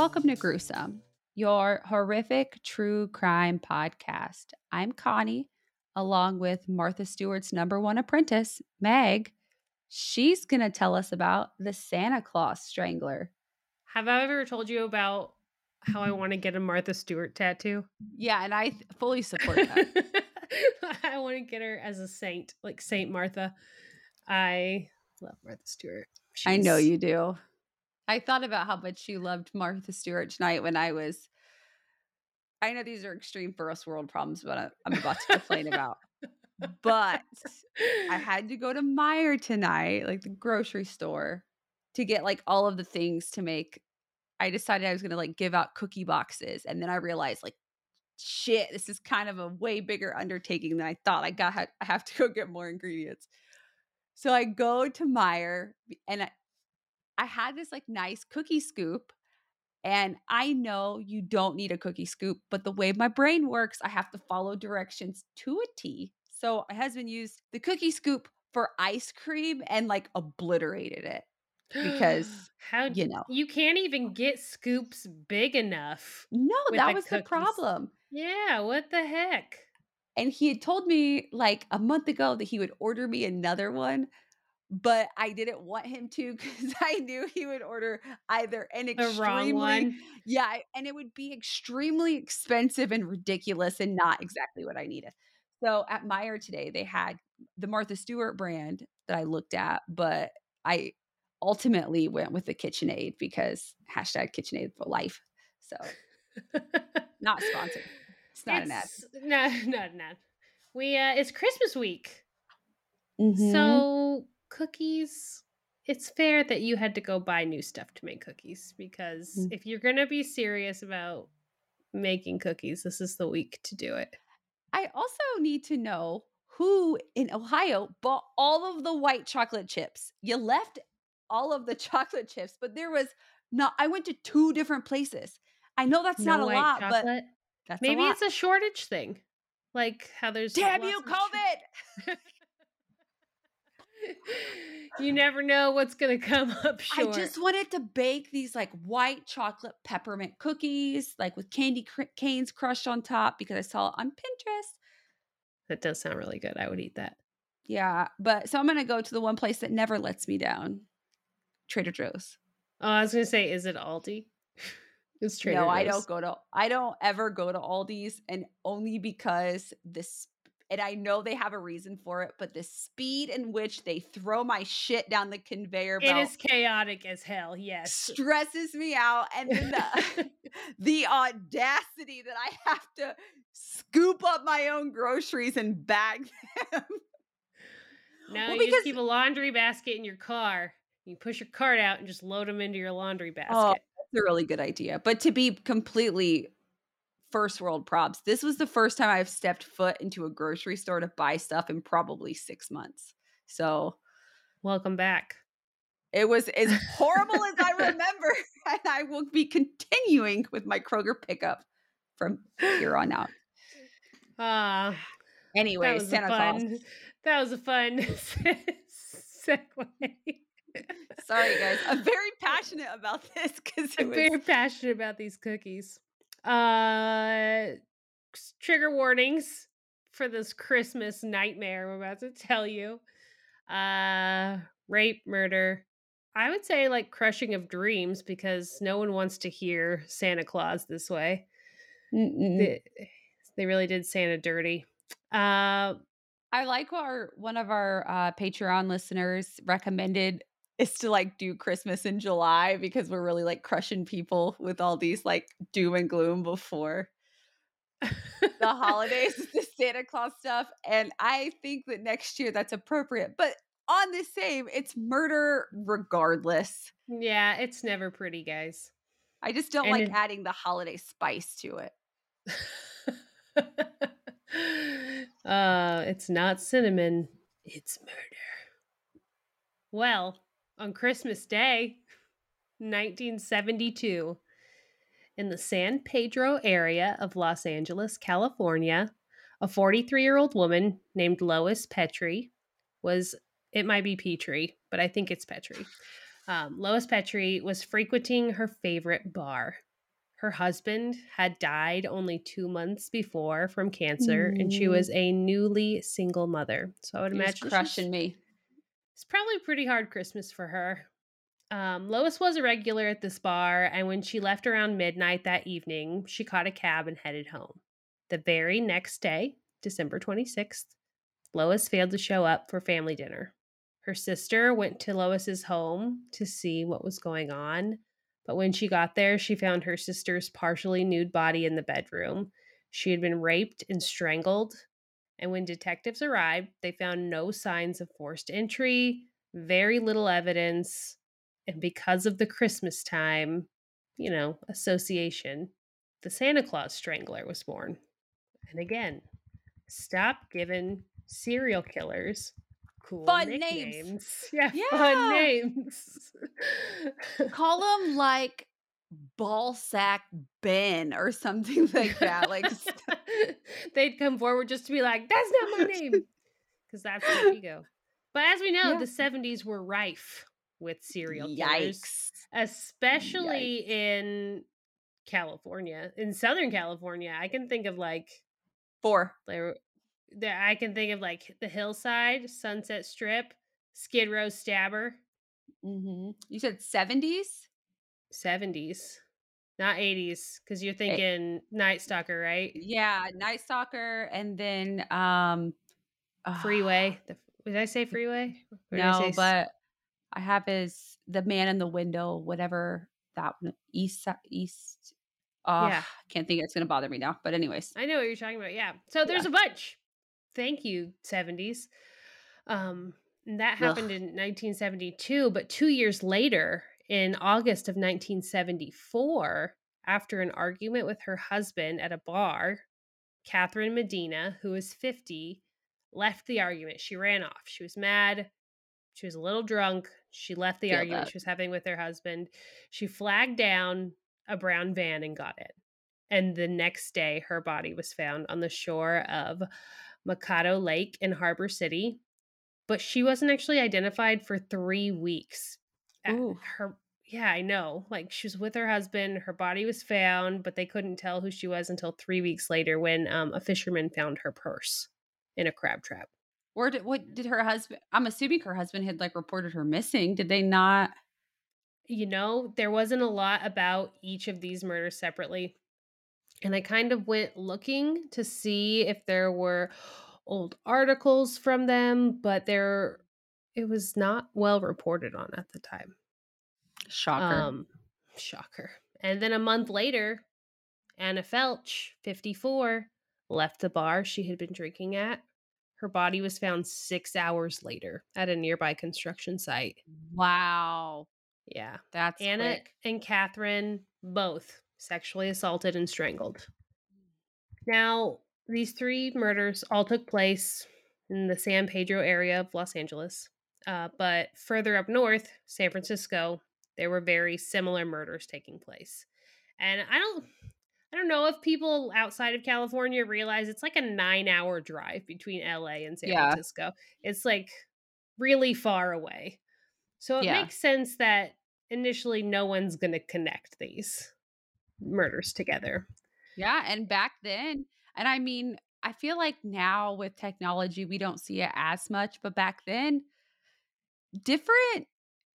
Welcome to Gruesome, your horrific true crime podcast. I'm Connie, along with Martha Stewart's number one apprentice, Meg. She's going to tell us about the Santa Claus Strangler. Have I ever told you about how I want to get a Martha Stewart tattoo? Yeah, and I fully support that. I want to get her as a saint, like Saint Martha. I love Martha Stewart. I know you do. I thought about how much you loved Martha Stewart tonight when I was. I know these are extreme first world problems, but I'm about to complain about. But I had to go to Meijer tonight, like the grocery store, to get like all of the things to make. I decided I was going to like give out cookie boxes, and then I realized like, shit, this is kind of a way bigger undertaking than I thought. I got I have to go get more ingredients. So I go to Meijer, and I, I had this like nice cookie scoop. And I know you don't need a cookie scoop, but the way my brain works, I have to follow directions to a T. So my husband used the cookie scoop for ice cream and like obliterated it because how you know. you can't even get scoops big enough. no, that was the problem. Yeah, what the heck? And he had told me like a month ago that he would order me another one, but I didn't want him to because I knew he would order either an extremely. Yeah, and it would be extremely expensive and ridiculous and not exactly what I needed. So at Meijer today, they had the Martha Stewart brand that I looked at, but I ultimately went with the KitchenAid because hashtag KitchenAid for life. So not sponsored. It's not an ad. It's- No, not an ad. We uh it's Christmas week. Mhm. So cookies it's fair that you had to go buy new stuff to make cookies because Mm. if you're going to be serious about making cookies, this is the week to do it. I also need to know who in Ohio bought all of the white chocolate chips. You left all of the chocolate chips, but there was not. I went to two different places. I know that's not a lot, but that's maybe a lot. it's a shortage thing. Like how there's damn you, COVID. you never know what's going to come up I just wanted to bake these like white chocolate peppermint cookies, like with candy cr- canes crushed on top because I saw it on Pinterest. that does sound really good. I would eat that. Yeah, but so I'm gonna go to the one place that never lets me down, Trader Joe's. Oh, I was going to say is it Aldi? it's Trader no, I don't go to. I don't ever go to Aldi's, and only because this. And I know they have a reason for it, but the speed in which they throw my shit down the conveyor belt is chaotic as hell. Yes. stresses me out, and then the the audacity that I have to scoop up my own groceries and bag them. No, Well, you because- just keep a laundry basket in your car. You push your cart out and just load them into your laundry oh, basket. Oh, It's a really good idea. But to be completely first world props, this was the first time I've stepped foot into a grocery store to buy stuff in probably six months. So Welcome back. it was as horrible as I remember. And I will be continuing with my Kroger pickup from here on out. Ah, that Anyway, Santa Claus. That was a fun segue. Sorry, guys. I'm very passionate about this because I'm was. very passionate about these cookies. Uh, trigger warnings for this Christmas nightmare I'm about to tell you. Uh, rape, murder. I would say like crushing of dreams because no one wants to hear Santa Claus this way. They, they really did Santa dirty. Uh, I like our one of our uh, Patreon listeners recommended is to like do Christmas in July because we're really like crushing people with all these like doom and gloom before the holidays, the Santa Claus stuff. And I think that next year that's appropriate. But on the same, it's murder regardless. yeah, it's never pretty, guys. I just don't And like it- adding the holiday spice to it. uh, it's not cinnamon, it's murder. Well, on Christmas Day, 1972, in the San Pedro area of Los Angeles, California, a 43 year old woman named Lois Petrie was, it might be Petrie, but I think it's Petrie. Um, Lois Petrie was frequenting her favorite bar, Her husband had died only two months before from cancer, and she was a newly single mother. So I would He imagine she's- crushing me. It's probably pretty hard Christmas for her. Um, Lois was a regular at this bar, and when she left around midnight that evening, she caught a cab and headed home. The very next day, December 26th, Lois failed to show up for family dinner. Her sister went to Lois's home to see what was going on, but when she got there, she found her sister's partially nude body in the bedroom. She had been raped and strangled, and when detectives arrived, they found no signs of forced entry, very little evidence, and because of the Christmas time, you know, association, the Santa Claus Strangler was born. And again, stop giving serial killers cool Fun names. Yeah, Yeah. fun names. Call them like Ballsack Ben or something like that. Like they'd come forward just to be like, "That's not my name," because that's their ego. But as we know, Yeah. the '70s were rife with serial killers, Yikes. especially in California, in Southern California. I can think of like Four. there, there. I can think of like the Hillside, Sunset Strip, Skid Row Stabber, Mm-hmm. You said 70s? '70s, not '80s, because you're thinking Night Stalker, right? Yeah, Night Stalker and then um Freeway. The, did I say freeway? Or I No, say but I have his the man in the window, whatever that one east east. Oh, Yeah. can't think it's gonna bother me now. But anyways, I know what you're talking about. Yeah. So there's a bunch. Thank you, 70s. Um, and that happened Ugh. in 1972, but two years later, in August of 1974, after an argument with her husband at a bar, Catherine Medina, who was 50, left the argument. She ran off. She was mad. She was a little drunk. She left the Feel argument that. she was having with her husband. She flagged down a brown van and got it. And the next day, her body was found on the shore of Machado Lake in Harbor City. But she wasn't actually identified for three weeks. Ooh. Her, yeah, I know. Like she was with her husband. Her body was found, but they couldn't tell who she was until three weeks later when um, a fisherman found her purse in a crab trap. or did what did her husband? I'm assuming her husband had like reported her missing. Did they not? you know, there wasn't a lot about each of these murders separately. And I kind of went looking to see if there were old articles from them, but there it was not well reported on at the time. Shocker. Um shocker. And then a month later, Anna Felch, 54, left the bar she had been drinking at. Her body was found 6 hours later at a nearby construction site. wow, Yeah. that's Anna quick. and Catherine both sexually assaulted and strangled. Now, these three murders all took place in the San Pedro area of Los Angeles. Uh, but further up north, San Francisco, there were very similar murders taking place. And I don't I don't know if people outside of California realize it's like a 9-hour drive between LA and San Yeah. Francisco. It's like really far away. So it Yeah. makes sense that initially no one's going to connect these murders together. Yeah, and back then, and I mean, I feel like now with technology, we don't see it as much, but back then, different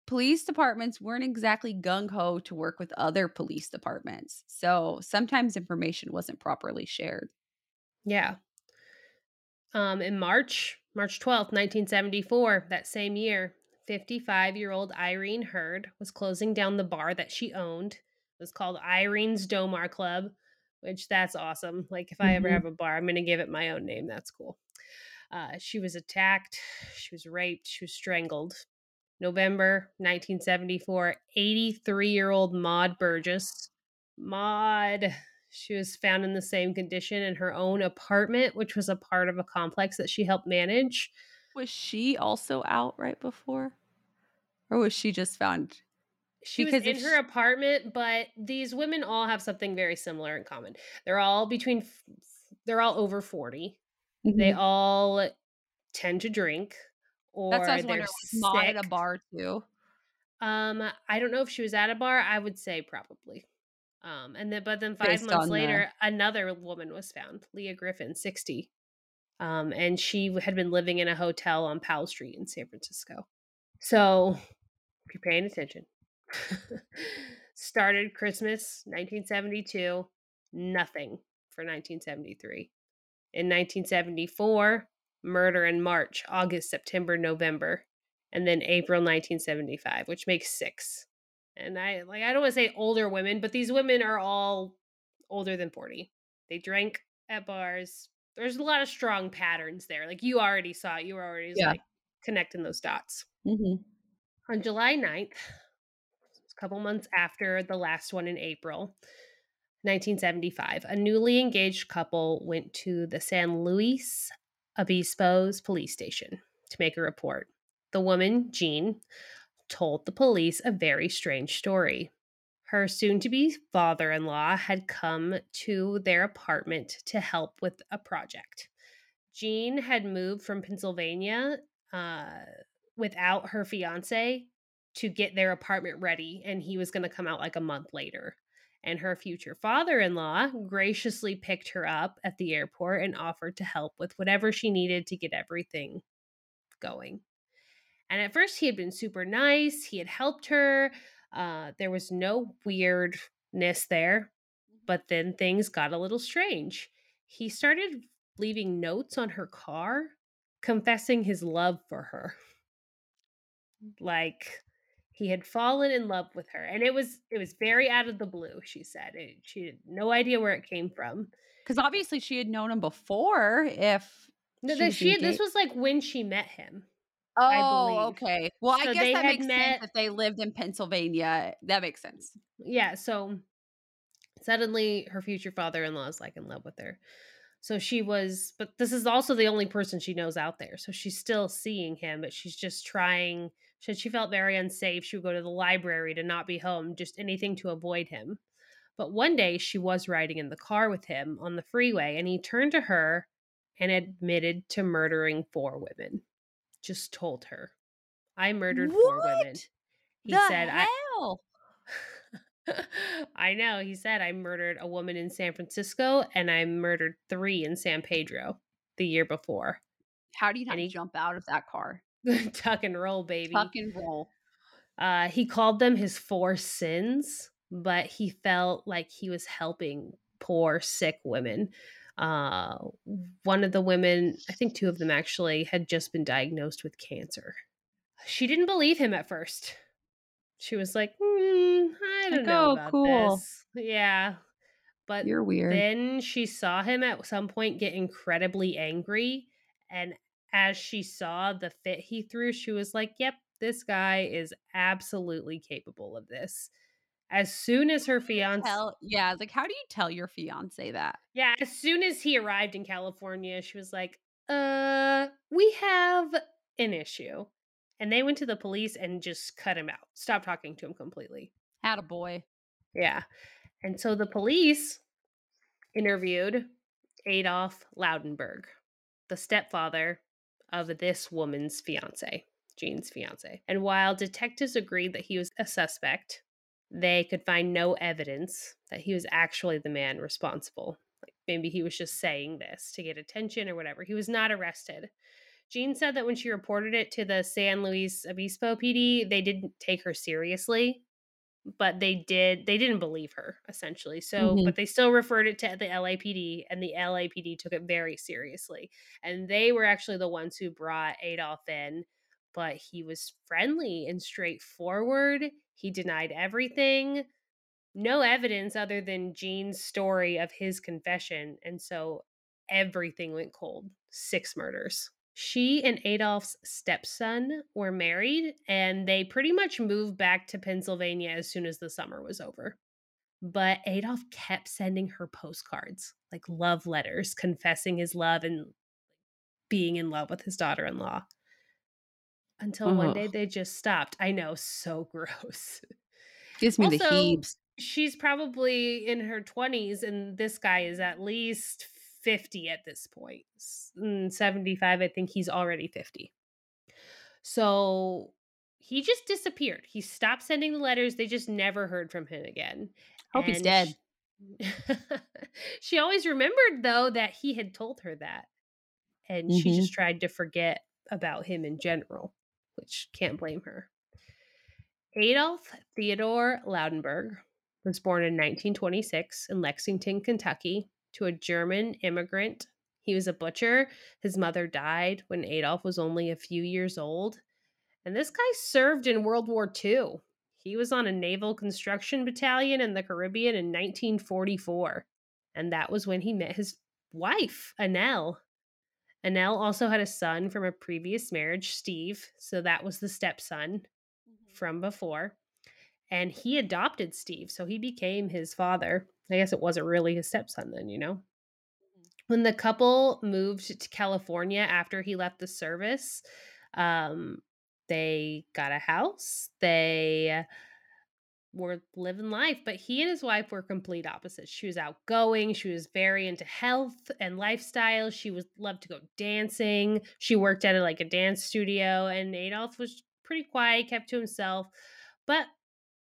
police departments weren't exactly gung ho to work with other police departments. So sometimes information wasn't properly shared. Yeah. Um, in March, March 12th, 1974, that same year, 55 year old Irene Hurd was closing down the bar that she owned. It was called Irene's Domar Club, which that's awesome. Like, if I ever Mhm. have a bar, I'm going to give it my own name. That's cool. Uh, she was attacked, she was raped, she was strangled. November 1974, 83 year old Maud Burgess. Maud, she was found in the same condition in her own apartment, which was a part of a complex that she helped manage. Was she also out right before? Or was she just found? She Because was in her sh- apartment, but these women all have something very similar in common. They're all between, they're all over 40. They Mhm. all tend to drink or That's what I was they're. Was at a bar too? Um, I don't know if she was at a bar. I would say probably. Um, and then, but then five Based months on the later, another woman was found, Leah Griffin, 60. Um, and she had been living in a hotel on Powell Street in San Francisco. So, if you're paying attention, started Christmas 1972, nothing for 1973. In 1974, murder in March, August, September, November, and then April 1975, which makes six. And I like I don't want to say older women, but these women are all older than 40. They drank at bars. There's a lot of strong patterns there. Like you already saw it. You were already Yeah. like connecting those dots. Mhm. On July 9th, a couple months after the last one in April 1975, a newly engaged couple went to the San Luis Obispo's police station to make a report. The woman, Jean, told the police a very strange story. Her soon to be father in law had come to their apartment to help with a project. Jean had moved from Pennsylvania uh, without her fiance to get their apartment ready, and he was going to come out like a month later. And her future father in law graciously picked her up at the airport and offered to help with whatever she needed to get everything going. And at first, he had been super nice, he had helped her. Uh, there was no weirdness there, but then things got a little strange. He started leaving notes on her car confessing his love for her. Like he had fallen in love with her and it was it was very out of the blue she said it, she had no idea where it came from Because obviously she had known him before. If no, She this, was she, this was like when she met him oh, okay. Well, So I guess that makes met- sense if they lived in Pennsylvania. That makes sense. yeah so suddenly her future father-in-law is like in love with her so she was but this is also the only person she knows out there so she's still seeing him but she's just trying she, she felt very unsafe she would go to the library to not be home just anything to avoid him but one day she was riding in the car with him on the freeway and he turned to her and admitted to murdering four women just told her i murdered four women he the said i hell? I know. He said I murdered a woman in San Francisco and I murdered three in San Pedro the year before. How do you not he- jump out of that car? Tuck and roll, baby. Tuck and roll. Uh, he called them his four sins, but he felt like he was helping poor, sick women. Uh, one of the women, I think two of them actually, had just been diagnosed with cancer. She didn't believe him at first. She was like, "Hmm, I don't Like, know "Oh, about cool." this. Yeah. But You're weird. then she saw him at some point get incredibly angry. And as she saw the fit he threw, she was like, yep, this guy is absolutely capable of this. As soon as her fiance, tell, yeah, like how do you tell your fiance that? yeah, as soon as he arrived in California, she was like, uh, we have an issue. And they went to the police and just cut him out, stopped talking to him completely. Had a boy. Yeah. And so the police interviewed Adolf Laudenberg, the stepfather of this woman's fiance, Jean's fiance. And while detectives agreed that he was a suspect, they could find no evidence that he was actually the man responsible. Like maybe he was just saying this to get attention or whatever. He was not arrested. Jean said that when she reported it to the San Luis Obispo PD, they didn't take her seriously but they did they didn't believe her essentially so Mhm. but they still referred it to the LAPD and the LAPD took it very seriously and they were actually the ones who brought Adolf in but he was friendly and straightforward he denied everything no evidence other than Jean's story of his confession and so everything went cold six murders she and Adolf's stepson were married and they pretty much moved back to Pennsylvania as soon as the summer was over. But Adolf kept sending her postcards, like love letters, confessing his love and being in love with his daughter in law. Until one day they just stopped. I know, so gross. Gives me the Also, heaves. She's probably in her 20s, and this guy is at least 50 at this point. Mm, 75, I think he's already 50. So he just disappeared. He stopped sending the letters. They just never heard from him again. Hope he's dead. She, she always remembered though that he had told her that. And mm-hmm. she just tried to forget about him in general, which can't blame her. Adolf Theodore Laudenberg was born in 1926 in Lexington, Kentucky, to a German immigrant. He was a butcher. His mother died when Adolf was only a few years old. And this guy served in World War II. He was on a naval construction battalion in the Caribbean in 1944. And that was when he met his wife, Annelle. Annelle also had a son from a previous marriage, Steve. So that was the stepson mm-hmm. from before. And he adopted Steve. So he became his father. I guess it wasn't really his stepson then, you know? Mm-hmm. When the couple moved to California after he left the service, um, they got a house. They were living life, but he and his wife were complete opposites. She was outgoing, she was very into health and lifestyle. She was loved to go dancing. She worked at a, like a dance studio and Adolf was pretty quiet, kept to himself. But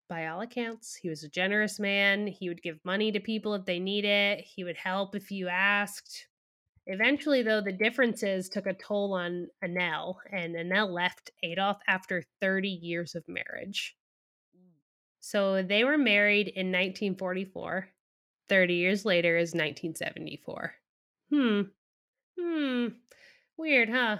by all accounts, he was a generous man. He would give money to people if they need it. He would help if you asked. Eventually, though, the differences took a toll on Annelle, and Annelle left Adolf after 30 years of marriage. So they were married in 1944. 30 years later is 1974. Hmm. Hmm. Weird, huh?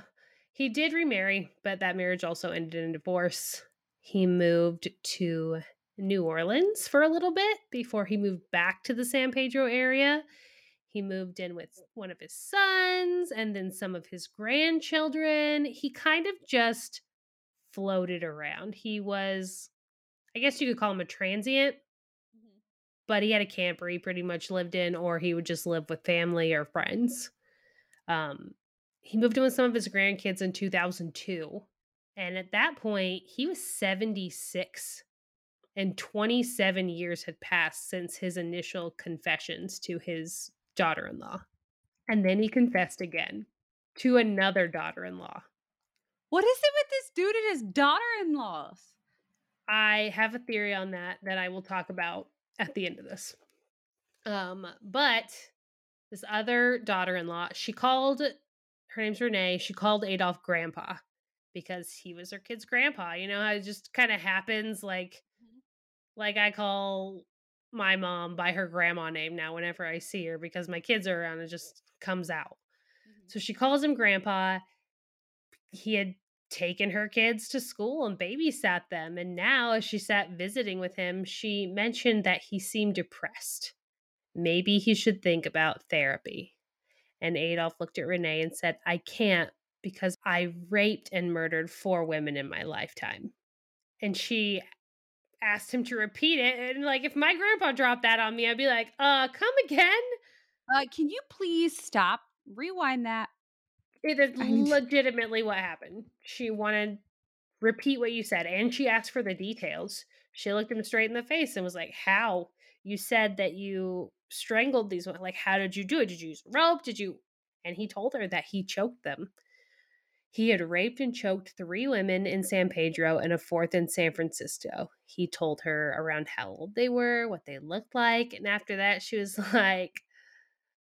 He did remarry, but that marriage also ended in divorce. He moved to New Orleans for a little bit before he moved back to the San Pedro area he moved in with one of his sons and then some of his grandchildren. He kind of just floated around. He was, I guess you could call him a transient, mm-hmm. but he had a camper he pretty much lived in, or he would just live with family or friends. Um, he moved in with some of his grandkids in 2002. And at that point, he was 76 and 27 years had passed since his initial confessions to his daughter in law. And then he confessed again to another daughter in law. What is it with this dude and his daughter in laws? I have a theory on that that I will talk about at the end of this. Um, but this other daughter in law, she called her name's Renee, she called Adolf grandpa because he was her kid's grandpa. You know how it just kind of happens like. Like I call my mom by her grandma name now whenever I see her because my kids are around. It just comes out. Mm-hmm. So she calls him grandpa. He had taken her kids to school and babysat them. And now, as she sat visiting with him, she mentioned that he seemed depressed. Maybe he should think about therapy. And Adolf looked at Renee and said, I can't because I raped and murdered four women in my lifetime. And she asked him to repeat it. And like, if my grandpa dropped that on me, I'd be like, uh, come again? Uh, can you please stop? Rewind that. It is legitimately what happened. She wanted repeat what you said, and she asked for the details. She looked him straight in the face and was like, How? You said that you strangled these women. Like, how did you do it? Did you use rope? Did you? And he told her that he choked them. He had raped and choked three women in San Pedro and a fourth in San Francisco. He told her around how old they were, what they looked like, and after that, she was like,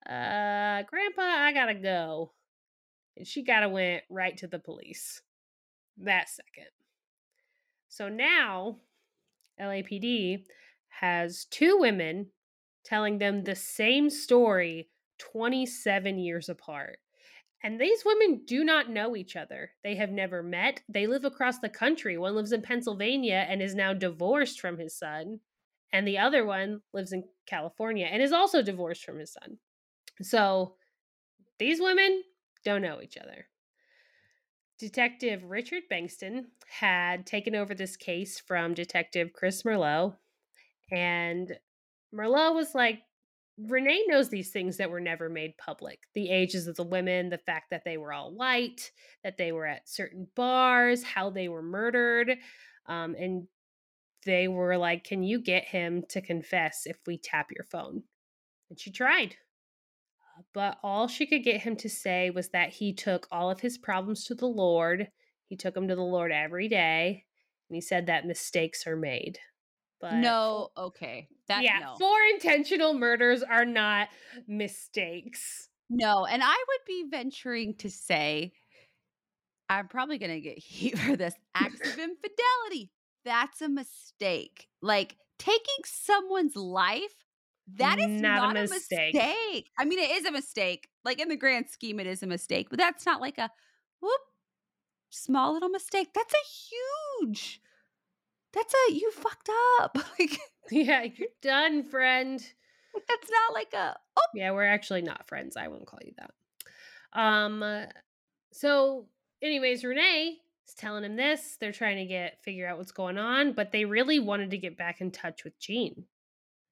uh, Grandpa, I gotta go. And she gotta went right to the police that second. So now, LAPD has two women telling them the same story 27 years apart. And these women do not know each other. They have never met. They live across the country. One lives in Pennsylvania and is now divorced from his son. And the other one lives in California and is also divorced from his son. So these women don't know each other. Detective Richard Bankston had taken over this case from Detective Chris Merlot. And Merlot was like, Renee knows these things that were never made public the ages of the women, the fact that they were all white, that they were at certain bars, how they were murdered. Um, and they were like, Can you get him to confess if we tap your phone? And she tried. But all she could get him to say was that he took all of his problems to the Lord. He took them to the Lord every day. And he said that mistakes are made. But no, okay. That yeah, no. four intentional murders are not mistakes. No, and I would be venturing to say I'm probably going to get heat for this acts of infidelity. That's a mistake. Like taking someone's life, that is Not a not, a mistake. mistake. I mean, it is a mistake. Like in the grand scheme, it is a mistake, but that's not like a whoop, small little mistake. That's a huge. That's a you fucked up. Like, Yeah, you're done, friend. that's not like a oh Yeah, we're actually not friends. I won't call you that. Um uh, so anyways, Renee is telling him this. They're trying to get figure out what's going on, but they really wanted to get back in touch with Jean.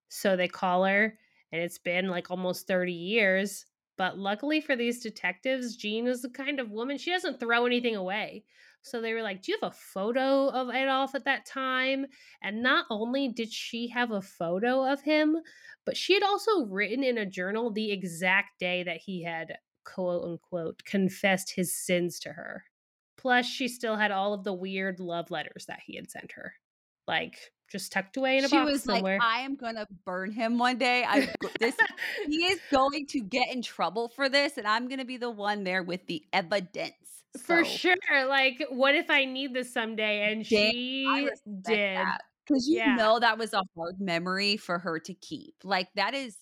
So they call her and it's been like almost 30 years, but luckily for these detectives, Jean is the kind of woman she doesn't throw anything away. So they were like, "Do you have a photo of Adolf at that time?" And not only did she have a photo of him, but she had also written in a journal the exact day that he had quote unquote confessed his sins to her. Plus, she still had all of the weird love letters that he had sent her, like just tucked away in a she box was somewhere. like, I am gonna burn him one day. I this he is going to get in trouble for this, and I'm gonna be the one there with the evidence. For So, sure. Like, what if I need this someday? And Damn, she did. Because you Yeah. know that was a hard memory for her to keep. Like that is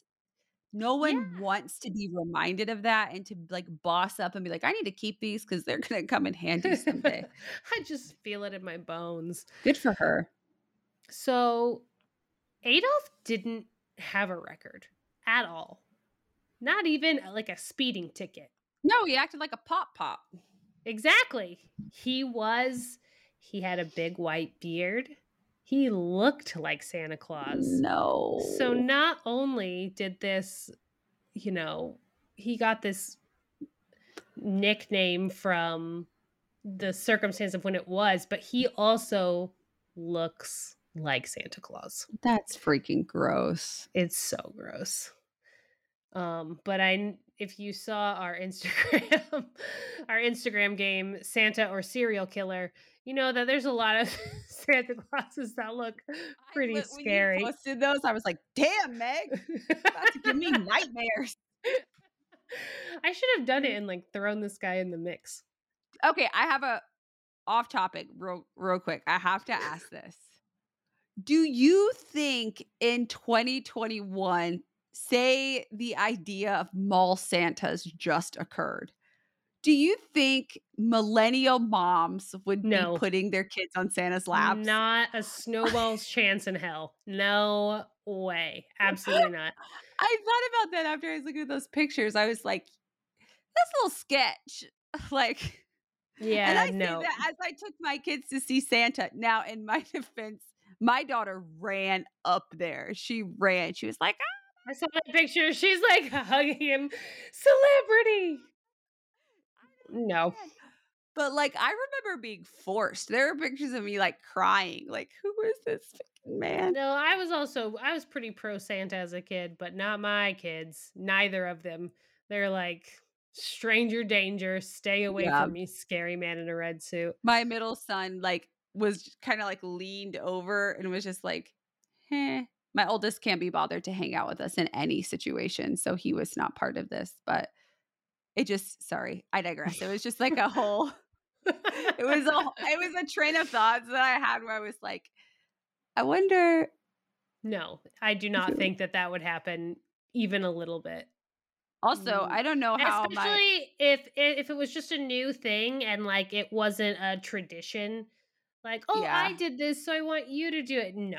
no one wants to be reminded of that and to like boss up and be like, I need to keep these because they're gonna come in handy someday. I just feel it in my bones. Good for her. So, Adolf didn't have a record at all. Not even uh, like a speeding ticket. No, he acted like a pop pop. Exactly. He was, he had a big white beard. He looked like Santa Claus. No. So not only did this, you know, he got this nickname from the circumstance of when it was, but he also looks like Santa Claus. that's freaking gross. It's so gross. Um, but I if you saw our Instagram our Instagram game Santa or serial killer, you know that there's a lot of Santa Clauses that look pretty I, li- when you scary. posted those, I was like, damn, Meg, about to give me nightmares. I should have done it and like thrown this guy in the mix. Okay, I have a off topic real real quick. I have to ask this. Do you think in 2021, say the idea of mall Santas just occurred? Do you think millennial moms would No. be putting their kids on Santa's lap? Not a snowball's chance in hell. No way. Absolutely not. I thought about that after I was looking at those pictures. I was like, that's a little sketch. like, Yeah, and I no. that as I took my kids to see Santa. Now, in my defense, my daughter ran up there. She ran. She was like, "Ah." I saw that picture. She's like hugging him. Celebrity. No. But like, I remember being forced. There are pictures of me like crying. Like, who is this fucking man? No, I was also I was pretty pro Santa as a kid, but not my kids. Neither of them. They're like stranger danger, stay away Yeah. from me, scary man in a red suit. My middle son like was kind of like leaned over and was just like, eh. My oldest can't be bothered to hang out with us in any situation, so he was not part of this. But it just, sorry, I digress. It was just like a whole. it was a it was a train of thoughts that I had where I was like, I wonder. no, I do not think that that would happen even a little bit. Also, Mm. I don't know how Especially my if if it was just a new thing and like it wasn't a tradition. Like, oh, I did this, so I want you to do it. No,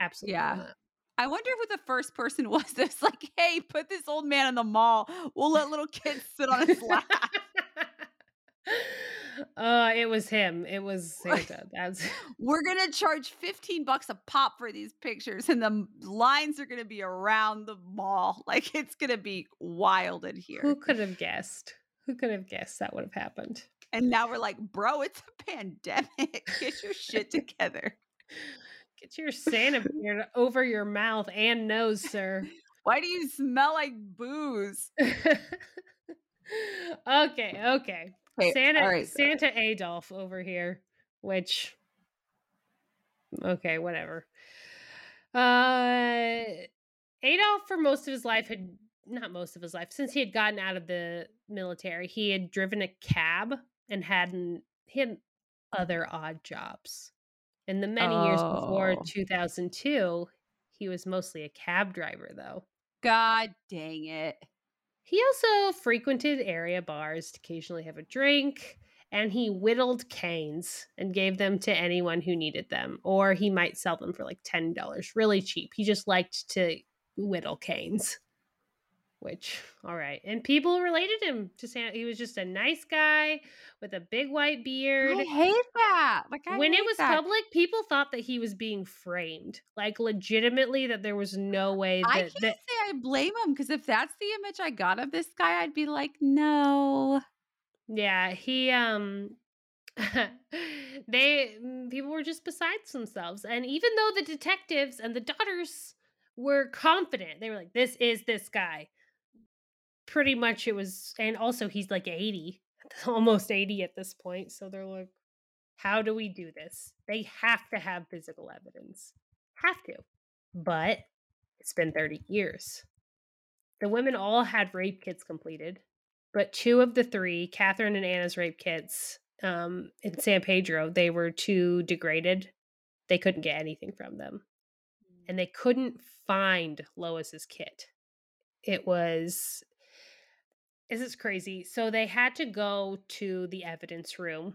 absolutely Yeah. not. I wonder who the first person was that's like, hey, put this old man in the mall. We'll let little kids sit on his lap. uh, it was him. It was Santa. That's We're gonna charge 15 bucks a pop for these pictures, and the lines are gonna be around the mall. Like it's gonna be wild in here. who could have guessed? Who could have guessed that would have happened? And now we're like, bro, it's a pandemic. Get your shit together. Get your Santa beard over your mouth and nose, sir. Why do you smell like booze? okay, okay. Santa right. Santa Adolf over here, which okay, whatever. Uh, Adolf, for most of his life, had not most of his life since he had gotten out of the military. He had driven a cab and hadn't he had other odd jobs. In the many years before Oh. 2002, he was mostly a cab driver, though. God dang it. He also frequented area bars to occasionally have a drink, and he whittled canes and gave them to anyone who needed them, or he might sell them for like $10, really cheap. He just liked to whittle canes. Which, all right. And people related him to Santa. He was just a nice guy with a big white beard. I hate that. Like I when it was that. public, people thought that he was being framed. Like legitimately that there was no way that, I can't that say I blame him because if that's the image I got of this guy, I'd be like, no. Yeah, he um they mm, people were just besides themselves. And even though the detectives and the daughters were confident, they were like, This is this guy. Pretty much it was and also he's like 80, almost 80 at this point. So they're like, How do we do this? They have to have physical evidence. Have to. But it's been 30 years. The women all had rape kits completed but two of the three, Catherine and Anna's rape kits um, in San Pedro, they were too degraded. They couldn't get anything from them. And they couldn't find Lois's kit. It was, this is crazy. So they had to go to the evidence room.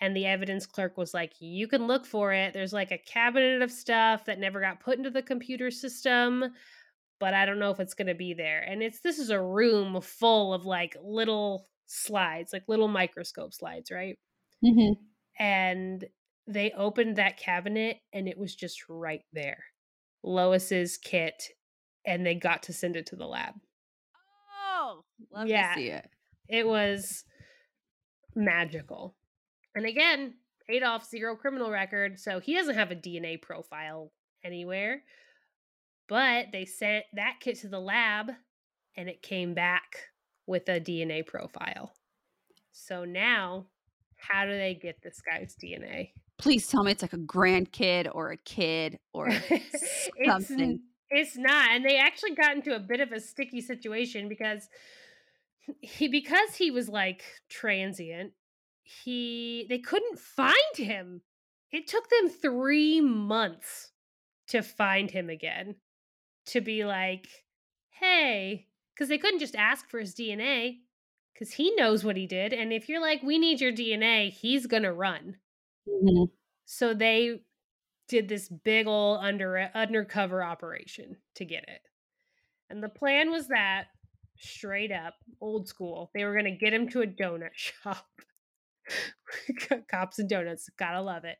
And the evidence clerk was like, You can look for it. There's like a cabinet of stuff that never got put into the computer system but I don't know if it's going to be there. And it's this is a room full of like little slides, like little microscope slides, right? Mm-hmm. And they opened that cabinet and it was just right there. Lois's kit and they got to send it to the lab. Oh, love Yeah. to see it. It was magical. And again, Adolf zero criminal record, so he doesn't have a DNA profile anywhere. But they sent that kit to the lab and it came back with a DNA profile. So now, how do they get this guy's DNA? Please tell me it's like a grandkid or a kid or it's, something. It's not. And they actually got into a bit of a sticky situation because he because he was like transient, he they couldn't find him. It took them 3 months to find him again. To be like, "Hey, cuz they couldn't just ask for his DNA cuz he knows what he did and if you're like, "We need your DNA," he's going to run. Mhm. So they did this big ol' under undercover operation to get it. And the plan was that straight up old school, they were going to get him to a donut shop. Cops and donuts, gotta love it.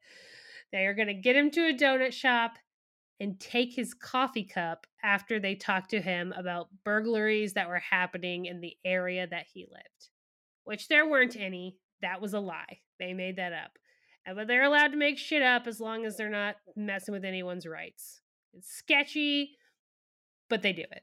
They are going to get him to a donut shop and take his coffee cup after they talked to him about burglaries that were happening in the area that he lived, which there weren't any. That was a lie. They made that up. And but they're allowed to make shit up as long as they're not messing with anyone's rights. It's sketchy, but they do it.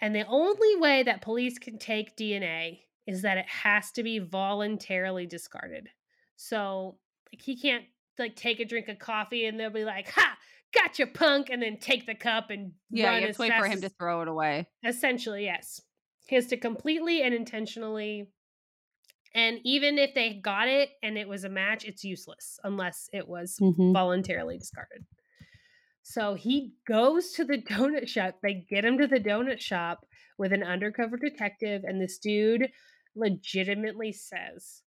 And the only way that police can take DNA is that it has to be voluntarily discarded. So like he can't like take a drink of coffee and they'll be like, "Ha, gotcha, punk," and then take the cup and Yeah, you have to wait for him to throw it away. Essentially, yes. He has to completely and intentionally. And even if they got it and it was a match, it's useless unless it was Mhm. voluntarily discarded. So he goes to the donut shop. They get him to the donut shop with an undercover detective, and this dude legitimately says,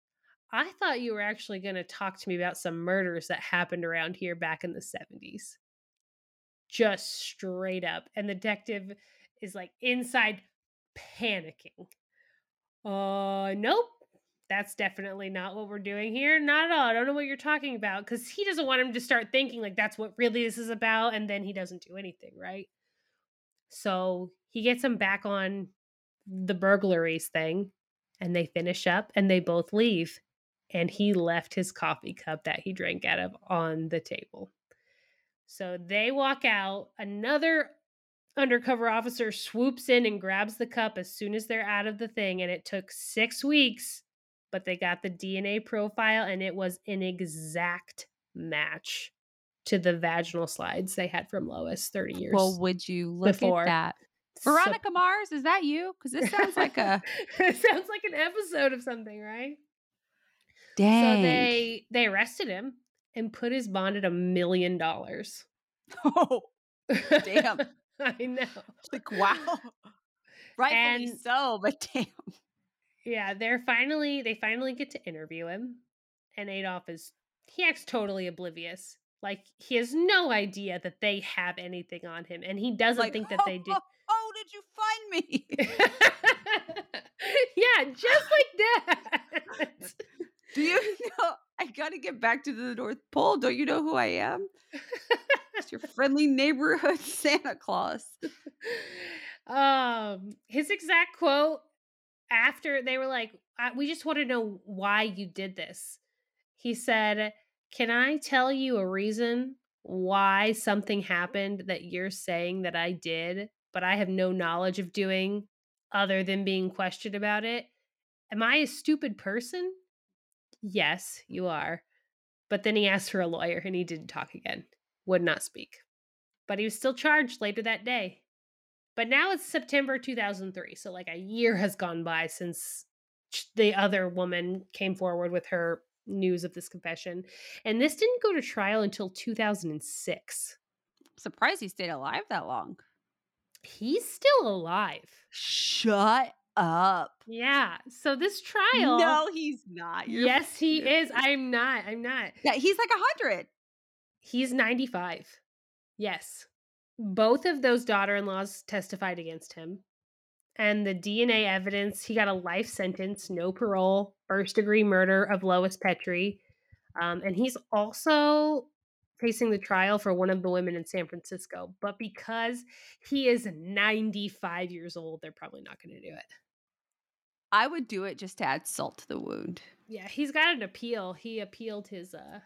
I thought you were actually going to talk to me about some murders that happened around here back in the 70s. Just straight up. And the detective is like inside panicking. Uh, nope. That's definitely not what we're doing here. Not at all. I don't know what you're talking about because he doesn't want him to start thinking like that's what really this is about, and then he doesn't do anything, right? So he gets him back on the burglaries thing, and they finish up and they both leave. And he left his coffee cup that he drank out of on the table. So they walk out. Another undercover officer swoops in and grabs the cup as soon as they're out of the thing. And it took six weeks, but they got the DNA profile and it was an exact match to the vaginal slides they had from Lois 30 years. Well, would you look before. at that? So- Veronica Mars, is that you? Because this sounds like a it sounds like an episode of something, right? dang. So they they arrested him and put his bond at a million dollars. oh, Damn. I know. like wow. Rightfully And- so, but damn. Yeah, they're finally they finally get to interview him, and Adolph is he acts totally oblivious. Like he has no idea that they have anything on him, and he doesn't Like, think that they do. Oh, oh, did you find me? yeah, just like that. Do you know? I gotta get back to the North Pole. Don't you know who I am? It's your friendly neighborhood Santa Claus. um, his exact quote after they were like, "We just want to know why you did this." He said, "Can I tell you a reason why something happened that you're saying that I did, but I have no knowledge of doing other than being questioned about it? Am I a stupid person?" Yes, you are. But then he asked for a lawyer and he didn't talk again, would not speak. But he was still charged later that day. But now it's September 2003. So, like, a year has gone by since the other woman came forward with her news of this confession. And this didn't go to trial until 2006. Surprised he stayed alive that long. He's still alive. Shut up. Yeah. So, this trial. No, he's not. You're- Yes, he is. I'm not. I'm not. Yeah, he's like a hundred. He's 95. Yes. Both of those daughter in laws testified against him. And the DNA evidence, he got a life sentence, no parole, first degree murder of Lois Petrie. Um, and he's also facing the trial for one of the women in San Francisco. But because he is 95 years old, they're probably not going to do it. I would do it just to add salt to the wound. Yeah, he's got an appeal. He appealed his uh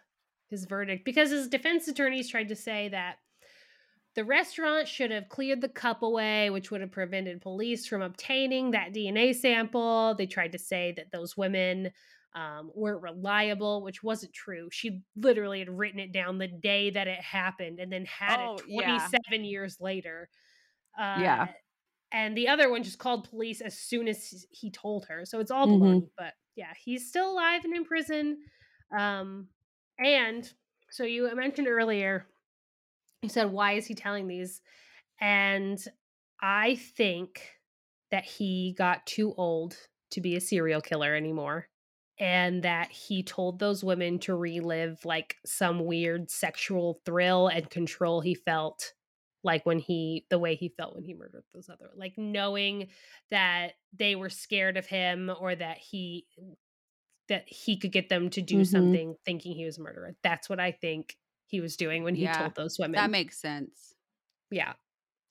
his verdict because his defense attorneys tried to say that the restaurant should have cleared the cup away, which would have prevented police from obtaining that DNA sample. They tried to say that those women um, weren't reliable, which wasn't true. She literally had written it down the day that it happened and then had Oh, it yeah. 27 years later. Uh, Yeah. And the other one just called police as soon as he- told her. So it's all Mhm. baloney. But yeah, he's still alive and in prison. Um, and so you mentioned earlier, you said, why is he telling these? And I think that he got too old to be a serial killer anymore. And that he told those women to relive like some weird sexual thrill and control he felt like when he the way he felt when he murdered those other like knowing that they were scared of him or that he that he could get them to do Mhm. something thinking he was a murderer that's what i think he was doing when he Yeah, told those women That makes sense. yeah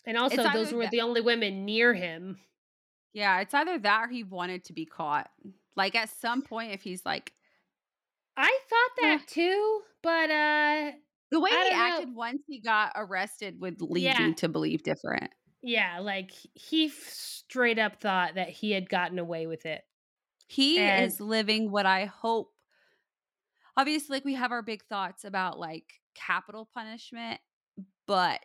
and also those were that- the only women near him Yeah, it's either that or he wanted to be caught. Like at some point, if he's like i thought that too but uh the way he don't know. acted once he got arrested would lead Yeah. me to believe different. yeah like he f- straight up thought that he had gotten away with it He And- is living what I hope. Obviously, like we have our big thoughts about like capital punishment, but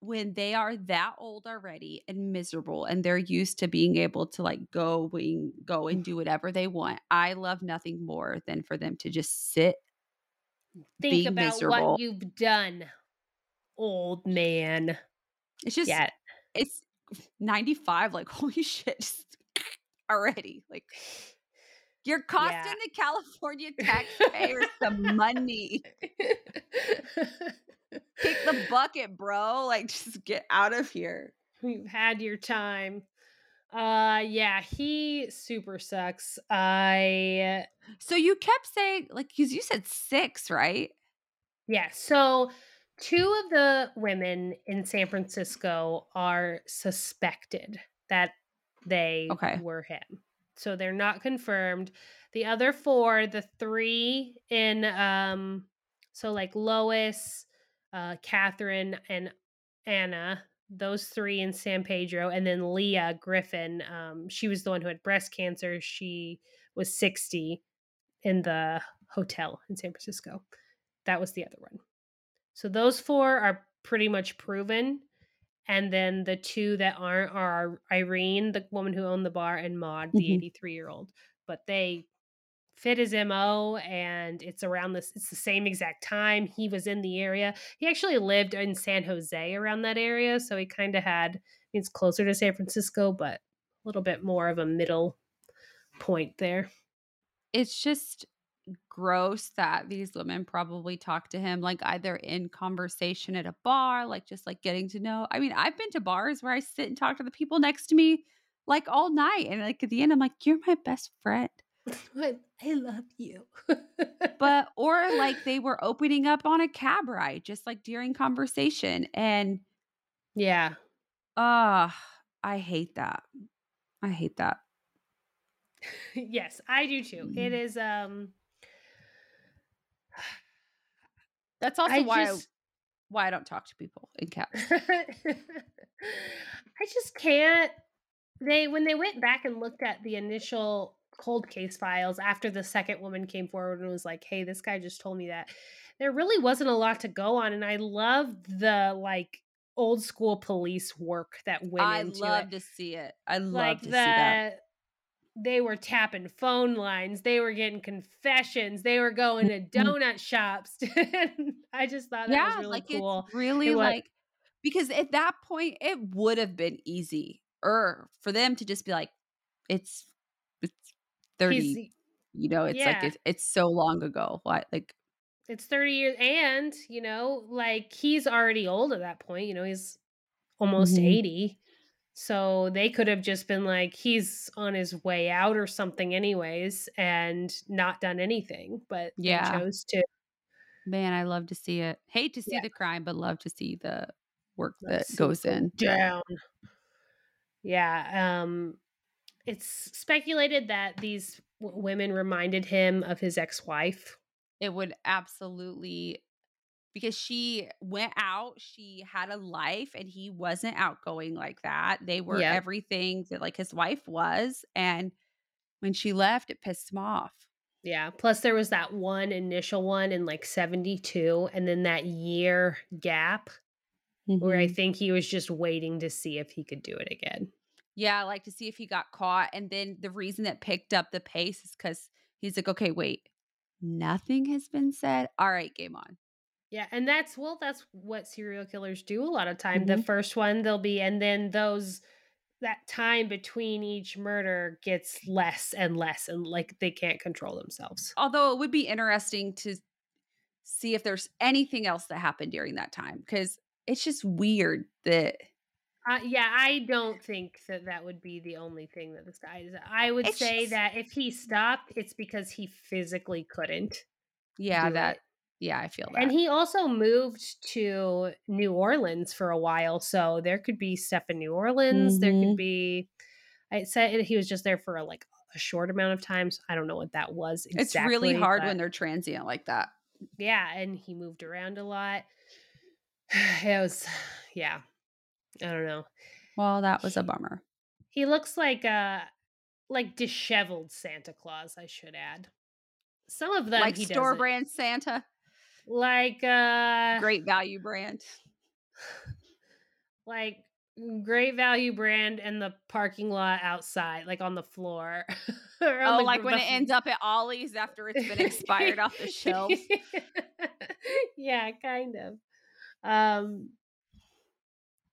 when they are that old already and miserable and they're used to being able to like go wing, go and do whatever they want, I love nothing more than for them to just sit. think about miserable. what you've done old man It's just yeah it's 95 like holy shit already like you're costing Yeah. the california taxpayers some money kick the bucket bro like just get out of here You've had your time. Uh yeah, he super sucks. I so you kept saying like because you said six right yeah, so two of the women in San Francisco are suspected that they Okay. were him. So they're not confirmed. The other four, the three in um so like Lois, uh Catherine and Anna, those three in San Pedro, and then Leah Griffin. Um, she was the one who had breast cancer. She was 60 in the hotel in San Francisco. That was the other one. So those four are pretty much proven. And then the two that aren't are Irene, the woman who owned the bar, and Maud, the Mhm. 83 year old. But they fit his MO and it's around this it's the same exact time he was in the area. He actually lived in San Jose around that area, so he kind of had it's closer to San Francisco, but a little bit more of a middle point there. It's just gross that these women probably talk to him like either in conversation at a bar, like just like getting to know. I mean, I've been to bars where I sit and talk to the people next to me like all night. And like at the end, I'm like, you're my best friend. I, I love you. But, or like they were opening up on a cab ride, just like during conversation. And, yeah. ah, I hate that. I hate that. yes, I do too. It Mm. is um That's also I why, just why I don't talk to people in cabs. I just can't. They when they went back and looked at the initial cold case files after the second woman came forward and was like, "Hey, this guy just told me that." There really wasn't a lot to go on, and I loved the like old school police work that went into I into love it. to see it. I love Like to see that. The they were tapping phone lines, they were getting confessions, they were going to Mhm. donut shops. I just thought that was really like cool. it's really It was like because at that point it would have been easy or for them to just be like, it's it's 30, he's you know, it's like it's it's so long ago. What like It's 30 years and, you know, like he's already old at that point, you know, he's almost Mhm. 80. So they could have just been like he's on his way out or something anyways and not done anything, but they Yeah. chose to Man, I love to see it. Hate to see yeah, the crime, but love to see the work that it goes in. down. Yeah, um it's speculated that these w- women reminded him of his ex-wife. It would absolutely because she went out, she had a life and he wasn't outgoing like that. They were Yep. everything that like his wife was and when she left it pissed him off. Yeah. Plus, there was that one initial one in like 72, and then that year gap where I Mhm. think he was just waiting to see if he could do it again. Yeah, like to see if he got caught and then the reason that picked up the pace is cuz he's like, "Okay, wait. Nothing has been said. All right, game on." Yeah. And that's, well, that's what serial killers do a lot of time. The Mhm. first one, they'll be, and then those, that time between each murder gets less and less, and like they can't control themselves. Although it would be interesting to see if there's anything else that happened during that time cuz it's just weird that Uh, yeah, I don't think that that would be the only thing that this guy is. I would it's say just that if he stopped, it's because he physically couldn't yeah, that it. Yeah, I feel that. And he also moved to New Orleans for a while, so there could be stuff in New Orleans. There could Mhm. be. I said he was just there for like a short amount of time. So I don't know what that was It's really exactly, hard when they're transient like that. yeah, and he moved around a lot. It was, yeah, I don't know. Well, that was a bummer. he looks like a like disheveled Santa Claus. I should add. Some of them Like store doesn't. brand Santa, Like uh great value brand. like great value brand and the parking lot outside, like on the floor. on Oh, the, like when it ends up at Ollie's after it's been expired off the shelves. yeah, kind of. Um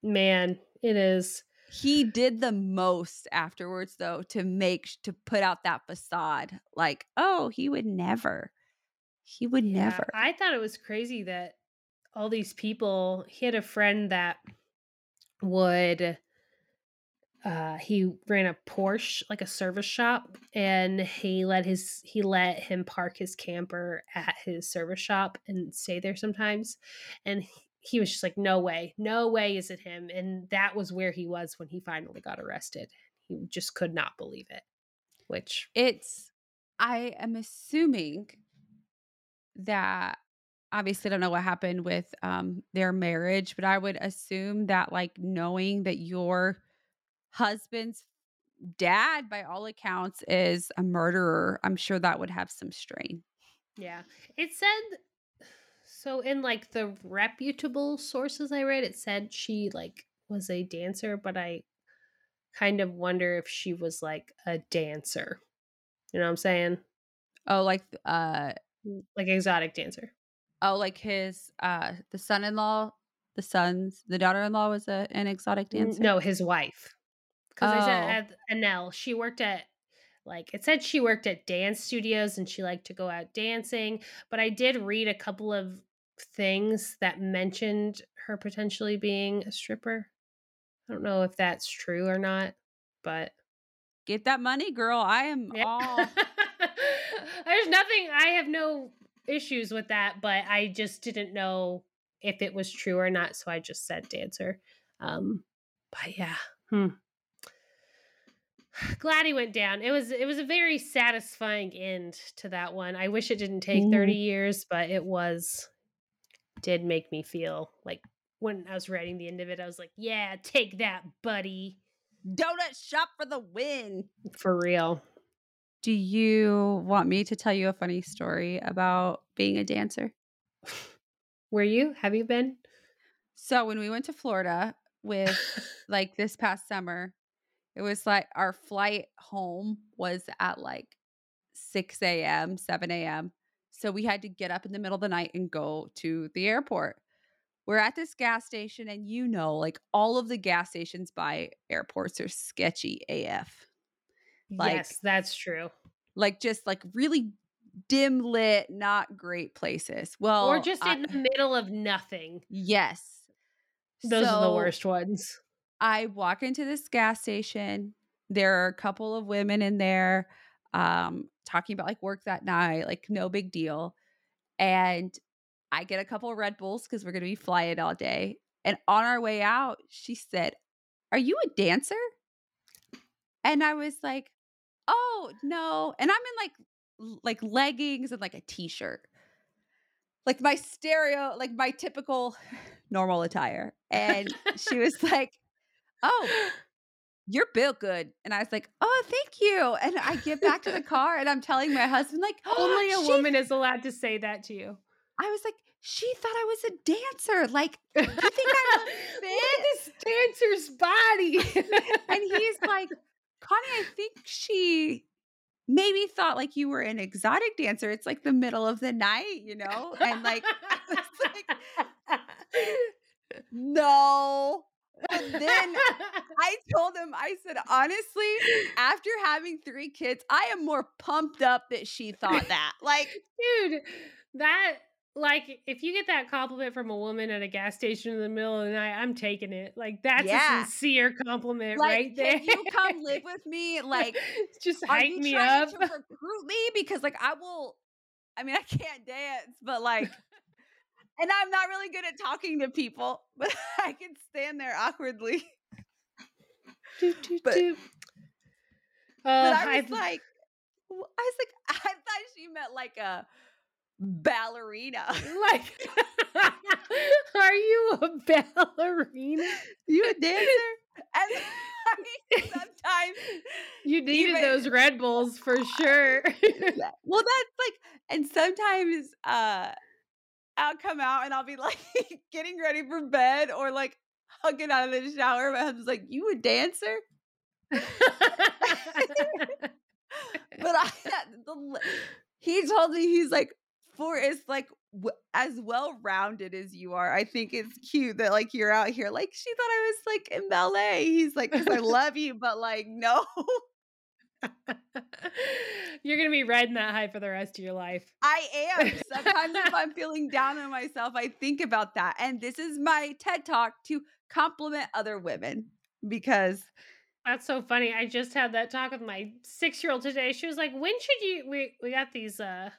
man, it is. He did the most afterwards though to make to put out that facade. Like, oh, he would never. He would Yeah, never. I thought it was crazy that all these people, he had a friend that would uh he ran a Porsche like a service shop and he let his he let him park his camper at his service shop and stay there sometimes and he, he was just like no way no way is it him and that was where he was when he finally got arrested he just could not believe it which It's I am assuming that obviously I don't know what happened with um their marriage, but I would assume that like knowing that your husband's dad by all accounts is a murderer, I'm sure that would have some strain. yeah it said So in like the reputable sources I read, it said she like was a dancer, but I kind of wonder if she was like a dancer. You know what I'm saying? Oh, like uh Like exotic dancer. oh, like his uh the son-in-law, the son's the daughter-in-law was a, an exotic dancer. No, his wife. Because I said Oh. at Anel, she worked at like it said she worked at dance studios and she liked to go out dancing. But I did read a couple of things that mentioned her potentially being a stripper. I don't know if that's true or not, but Get that money, girl. I am yeah. all There's nothing I have no issues with that, but I just didn't know if it was true or not, so I just said dancer. Um but yeah. Hmm. Glad he went down. It was it was a very satisfying end to that one. I wish it didn't take 30 years, but it was did make me feel like when I was writing the end of it, I was like, yeah, take that, buddy. donut shop for the win. For real. Do you want me to tell you a funny story about being a dancer? Were you? Have you been? So when we went to Florida with like this past summer, it was like our flight home was at like 6 a.m., 7 a.m. So we had to get up in the middle of the night and go to the airport. We're at this gas station, and you know, like all of the gas stations by airports are sketchy AF. Like- yes, that's true. Like just like really dim lit, not great places. Well, or just I- in the middle of nothing. yes. Those are the worst ones. I walk into this gas station. There are a couple of women in there um, talking about like work that night, like no big deal. And I get a couple of Red Bulls because we're going to be flying all day. And on our way out, she said, Are you a dancer? And I was like, Oh, no. And I'm in like like leggings and like a t-shirt. Like my stereo, like my typical normal attire. And she was like, oh, you're built good. And I was like, oh, thank you. And I get back to the car and I'm telling my husband, like, oh, Only a "She- woman is allowed to say that to you. I was like, she thought I was a dancer. Like, you think I'm Look at this dancer's body. and he's like, Connie, I think she maybe thought like you were an exotic dancer. It's like the middle of the night, you know? And like, I was like, no. But then I told him, I said, honestly, after having three kids, I am more pumped up that she thought that. Like, dude, that like if you get that compliment from a woman at a gas station in the middle of the night, I'm taking it. Like that's Yeah. a sincere compliment like right there. can you come live with me? Like, just you me trying up. to recruit me? Because like I will. I mean, I can't dance, but like, and I'm not really good at talking to people, but I can stand there awkwardly. Doot, doot, but- doot. But Oh, I was I've- like, I was like, I thought she meant like a ballerina. like, are you a ballerina? you a dancer? And sometimes, You needed Even- those Red Bulls for sure. Well, that's like, and sometimes uh I'll come out and I'll be like getting ready for bed or like hugging out of the shower. My husband's like, "You a dancer?" But I, the, he told me he's like, for as like w- as well rounded as you are, I think it's cute that like you're out here. Like she thought I was like in ballet. He's like, "'Cause I love you, but like no. You're gonna be riding that high for the rest of your life. I am. Sometimes if I'm feeling down on myself, I think about that. And this is my TED talk to compliment other women because That's so funny. I just had that talk with my six year old today. She was like, "When should you?" We we got these uh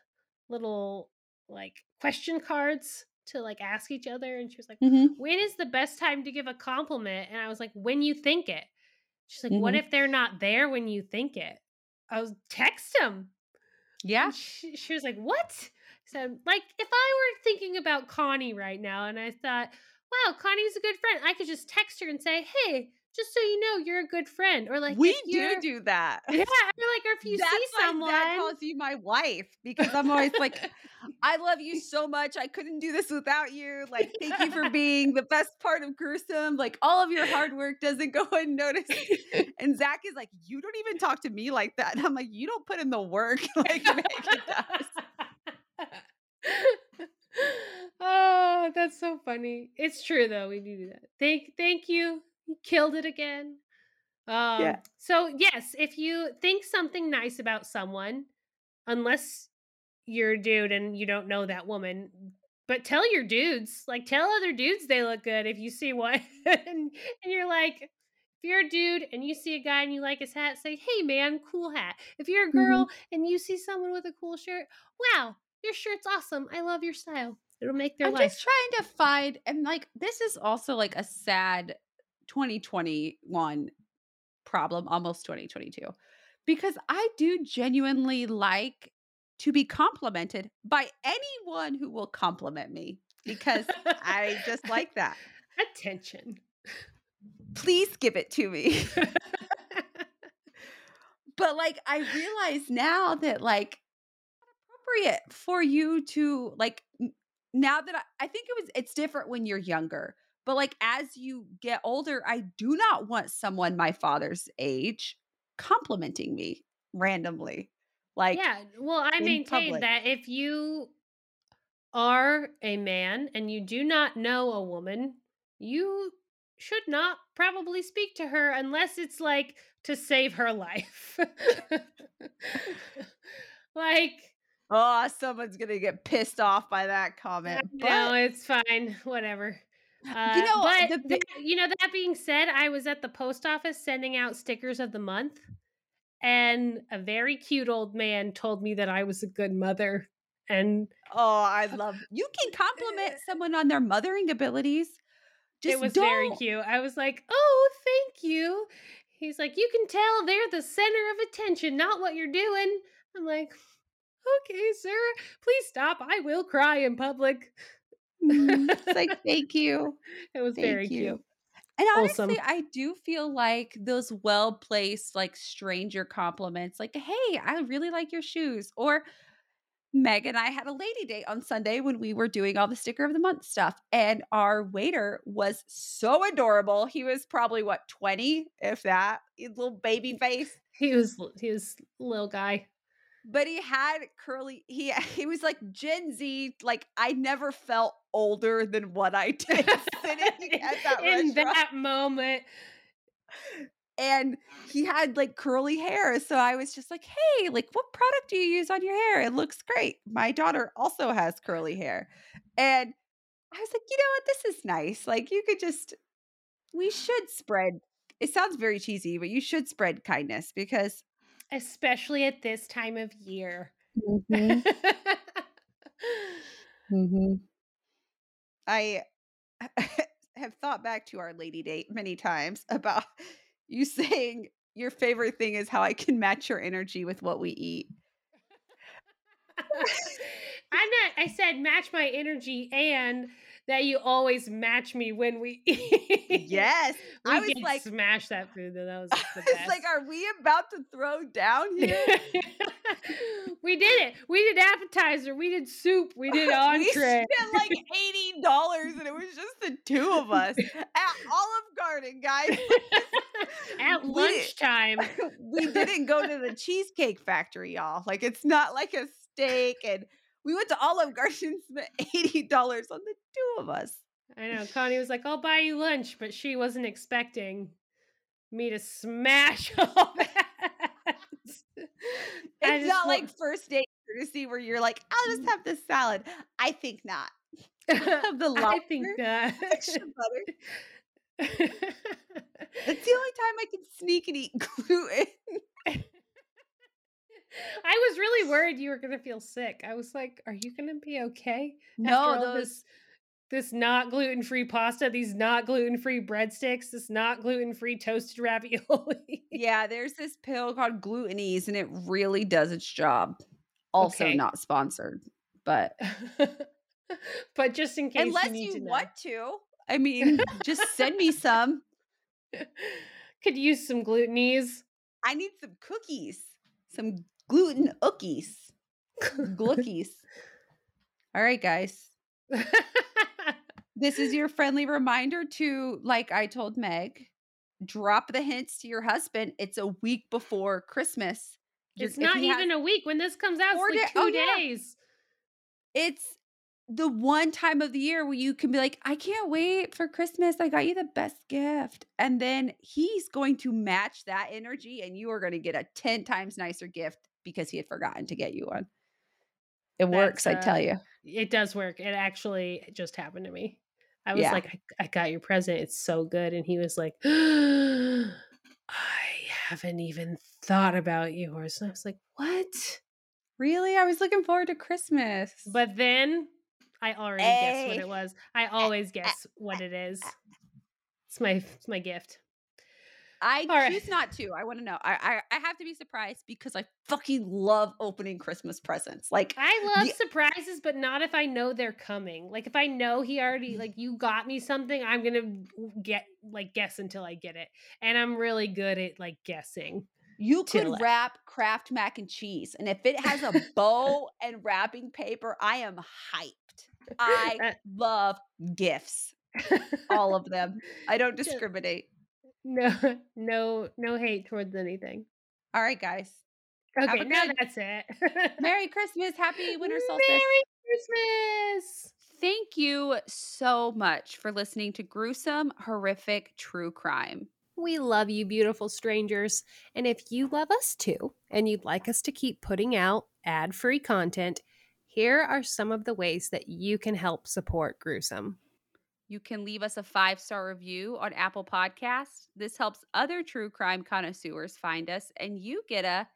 little like question cards to like ask each other, and she was like, "When is the best time to give a compliment?" And I was like, "When you think it." She's like, "What Mhm. if they're not there when you think it?" I was text them. yeah, She, she was like, "What?" So, like, if I were thinking about Connie right now, and I thought, "Wow, Connie's a good friend," I could just text her and say, "Hey, just so you know, you're a good friend. Or like we do do that. Yeah, or like or if you That's see someone Dad calls you my wife because I'm always like, I love you so much. I couldn't do this without you. Like, thank you for being the best part of gruesome. Like, all of your hard work doesn't go unnoticed. And Zach is like, you don't even talk to me like that. And I'm like, you don't put in the work like Megan does. oh, that's so funny. It's true though. We do do that. Thank, thank you. Killed it again. Um, Yeah. So yes, if you think something nice about someone, unless you're a dude and you don't know that woman, but tell your dudes, like tell other dudes they look good if you see one, and, and you're like. If you're a dude and you see a guy and you like his hat, say, "Hey man, cool hat." If you're a girl and you see someone with a cool shirt, "Wow, your shirt's awesome. I love your style." It'll make their life. I'm life. just trying to find, and like, this is also like a sad 2021 problem, almost 2022, because I do genuinely like to be complimented by anyone who will compliment me because I just like that. attention. Please give it to me. but like, I realize now that like, appropriate for you to like now that I, I think it was it's different when you're younger but like as you get older i do not want someone my father's age complimenting me randomly like yeah, well, I maintain public. that if you are a man and you do not know a woman, you should not probably speak to her unless it's like to save her life. like, oh someone's gonna get pissed off by that comment no, it's fine. Whatever. Uh, you know but big, you know that being said, I was at the post office sending out stickers of the month, and a very cute old man told me that I was a good mother. And oh i love you can compliment someone on their mothering abilities just it was don't very cute. I was like, "Oh, thank you." He's like, "You can tell they're the center of attention, not what you're doing." I'm like, "Okay, sir, please stop. I will cry in public." Mm, it's like thank you It was Thank very you. cute. And honestly, I do feel like those well placed, like stranger compliments, like, hey, I really like your shoes. Or Meg and I had a lady date on Sunday when we were doing all the sticker of the month stuff. And our waiter was so adorable. He was probably what, 20, if that, his little baby face. He was he was little guy. But he had curly, he he was like Gen Z. Like I never felt older than what I did sitting at that in restaurant. that moment. and he had like curly hair. So I was just like, hey, like, what product do you use on your hair? It looks great. My daughter also has curly hair. And I was like, you know what? This is nice. Like, you could just, we should spread, it sounds very cheesy, but you should spread kindness because Especially at this time of year. Mm-hmm. Mm-hmm. I have thought back to our lady date many times about you saying your favorite thing is how I can match your energy with what we eat. I'm not I said match my energy and that you always match me when we eat. Yes. We I was like, smash that food though. That was the best. like, are we about to throw down here? we did it. We did appetizer. We did soup. We did entree. we spent like eighty dollars, and it was just the two of us at Olive Garden, guys. At We- lunchtime. we didn't go to the Cheesecake Factory, y'all. Like it's not like a steak, and we went to Olive Garden and spent eighty dollars on the two of us. I know. Connie was like, I'll buy you lunch, but she wasn't expecting me to smash all that. It's not wa- like first date courtesy where you're like, I'll just mm. have this salad. I think not. Have the I think lobster, extra butter. It's the only time I can sneak and eat gluten. I was really worried you were gonna feel sick. I was like, "Are you gonna be okay?" No, those this, this not gluten free pasta, these not gluten free breadsticks, this not gluten free toasted ravioli. yeah, there's this pill called GlutenEase, and it really does its job. Also, Okay. not sponsored, but but just in case, unless you, need you to want to, I mean, just send me some. Could use some glutenies. I need some cookies, some gluten ookies, glookies. All right, guys. This is your friendly reminder to, like I told Meg, drop the hints to your husband. It's a week before Christmas. It's not even a week when this comes out. It's like two oh, days. Yeah. It's the one time of the year where you can be like, I can't wait for Christmas. I got you the best gift. And then he's going to match that energy, and you are going to get a 10 times nicer gift because he had forgotten to get you one. It That's, works, uh, I tell you. It does work. It actually just happened to me. I was yeah. like, I, I, got your present. It's so good. And he was like, I haven't even thought about yours. And I was like, what? Really? I was looking forward to Christmas. But then I already hey. guessed what it was. I always guess what it is. It's my it's my gift. I All choose right. not to. I want to know. I, I, I have to be surprised because I fucking love opening Christmas presents. Like I love the, surprises, but not if I know they're coming. Like if I know he already mm-hmm. like you got me something, I'm gonna get like guess until I get it, and I'm really good at like guessing. You could wrap Kraft mac and cheese, and if it has a bow and wrapping paper, I am hyped. I uh love gifts, all of them. I don't discriminate. No, no, no hate towards anything. All right, guys. Okay, now good... that's it. Merry Christmas. Happy winter solstice. Merry Christmas. Thank you so much for listening to Gruesome, Horrific True Crime. We love you, beautiful strangers. And if you love us too, and you'd like us to keep putting out ad free content, here are some of the ways that you can help support Gruesome. You can leave us a five star review on Apple Podcasts. This helps other true crime connoisseurs find us, and you get a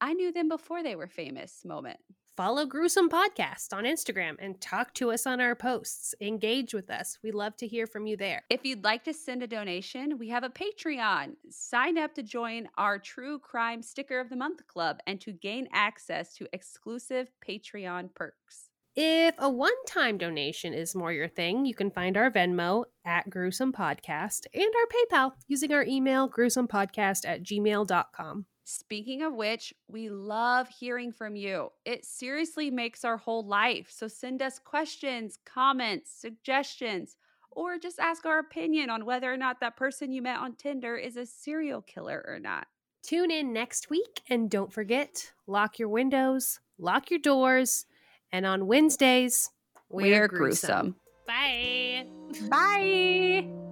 I knew them before they were famous moment. Follow Gruesome Podcast on Instagram and talk to us on our posts. Engage with us. We love to hear from you there. If you'd like to send a donation, we have a Patreon. Sign up to join our True Crime Sticker of the Month Club and to gain access to exclusive Patreon perks. If a one time donation is more your thing, you can find our Venmo at Gruesome Podcast and our PayPal using our email gruesomepodcast at gmail.com. Speaking of which, we love hearing from you. It seriously makes our whole life. So send us questions, comments, suggestions, or just ask our opinion on whether or not that person you met on Tinder is a serial killer or not. Tune in next week and don't forget lock your windows, lock your doors and on Wednesdays, we're, we're gruesome. gruesome. Bye. Bye.